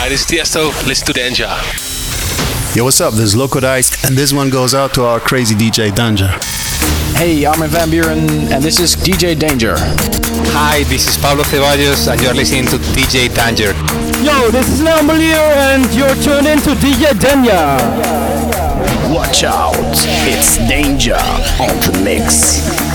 Hi, this is Tiesto. Listen to Danjer. Yo, what's up? This is Loco Dice, and this one goes out to our crazy DJ Danjer. Hey, I'm van Buuren, and this is DJ Danjer. Hi, this is Pablo Ceballos, and you're listening to DJ Danjer. Yo, this is Leon and you're tuned in to DJ Danjer. Watch out, it's Danjer on the mix.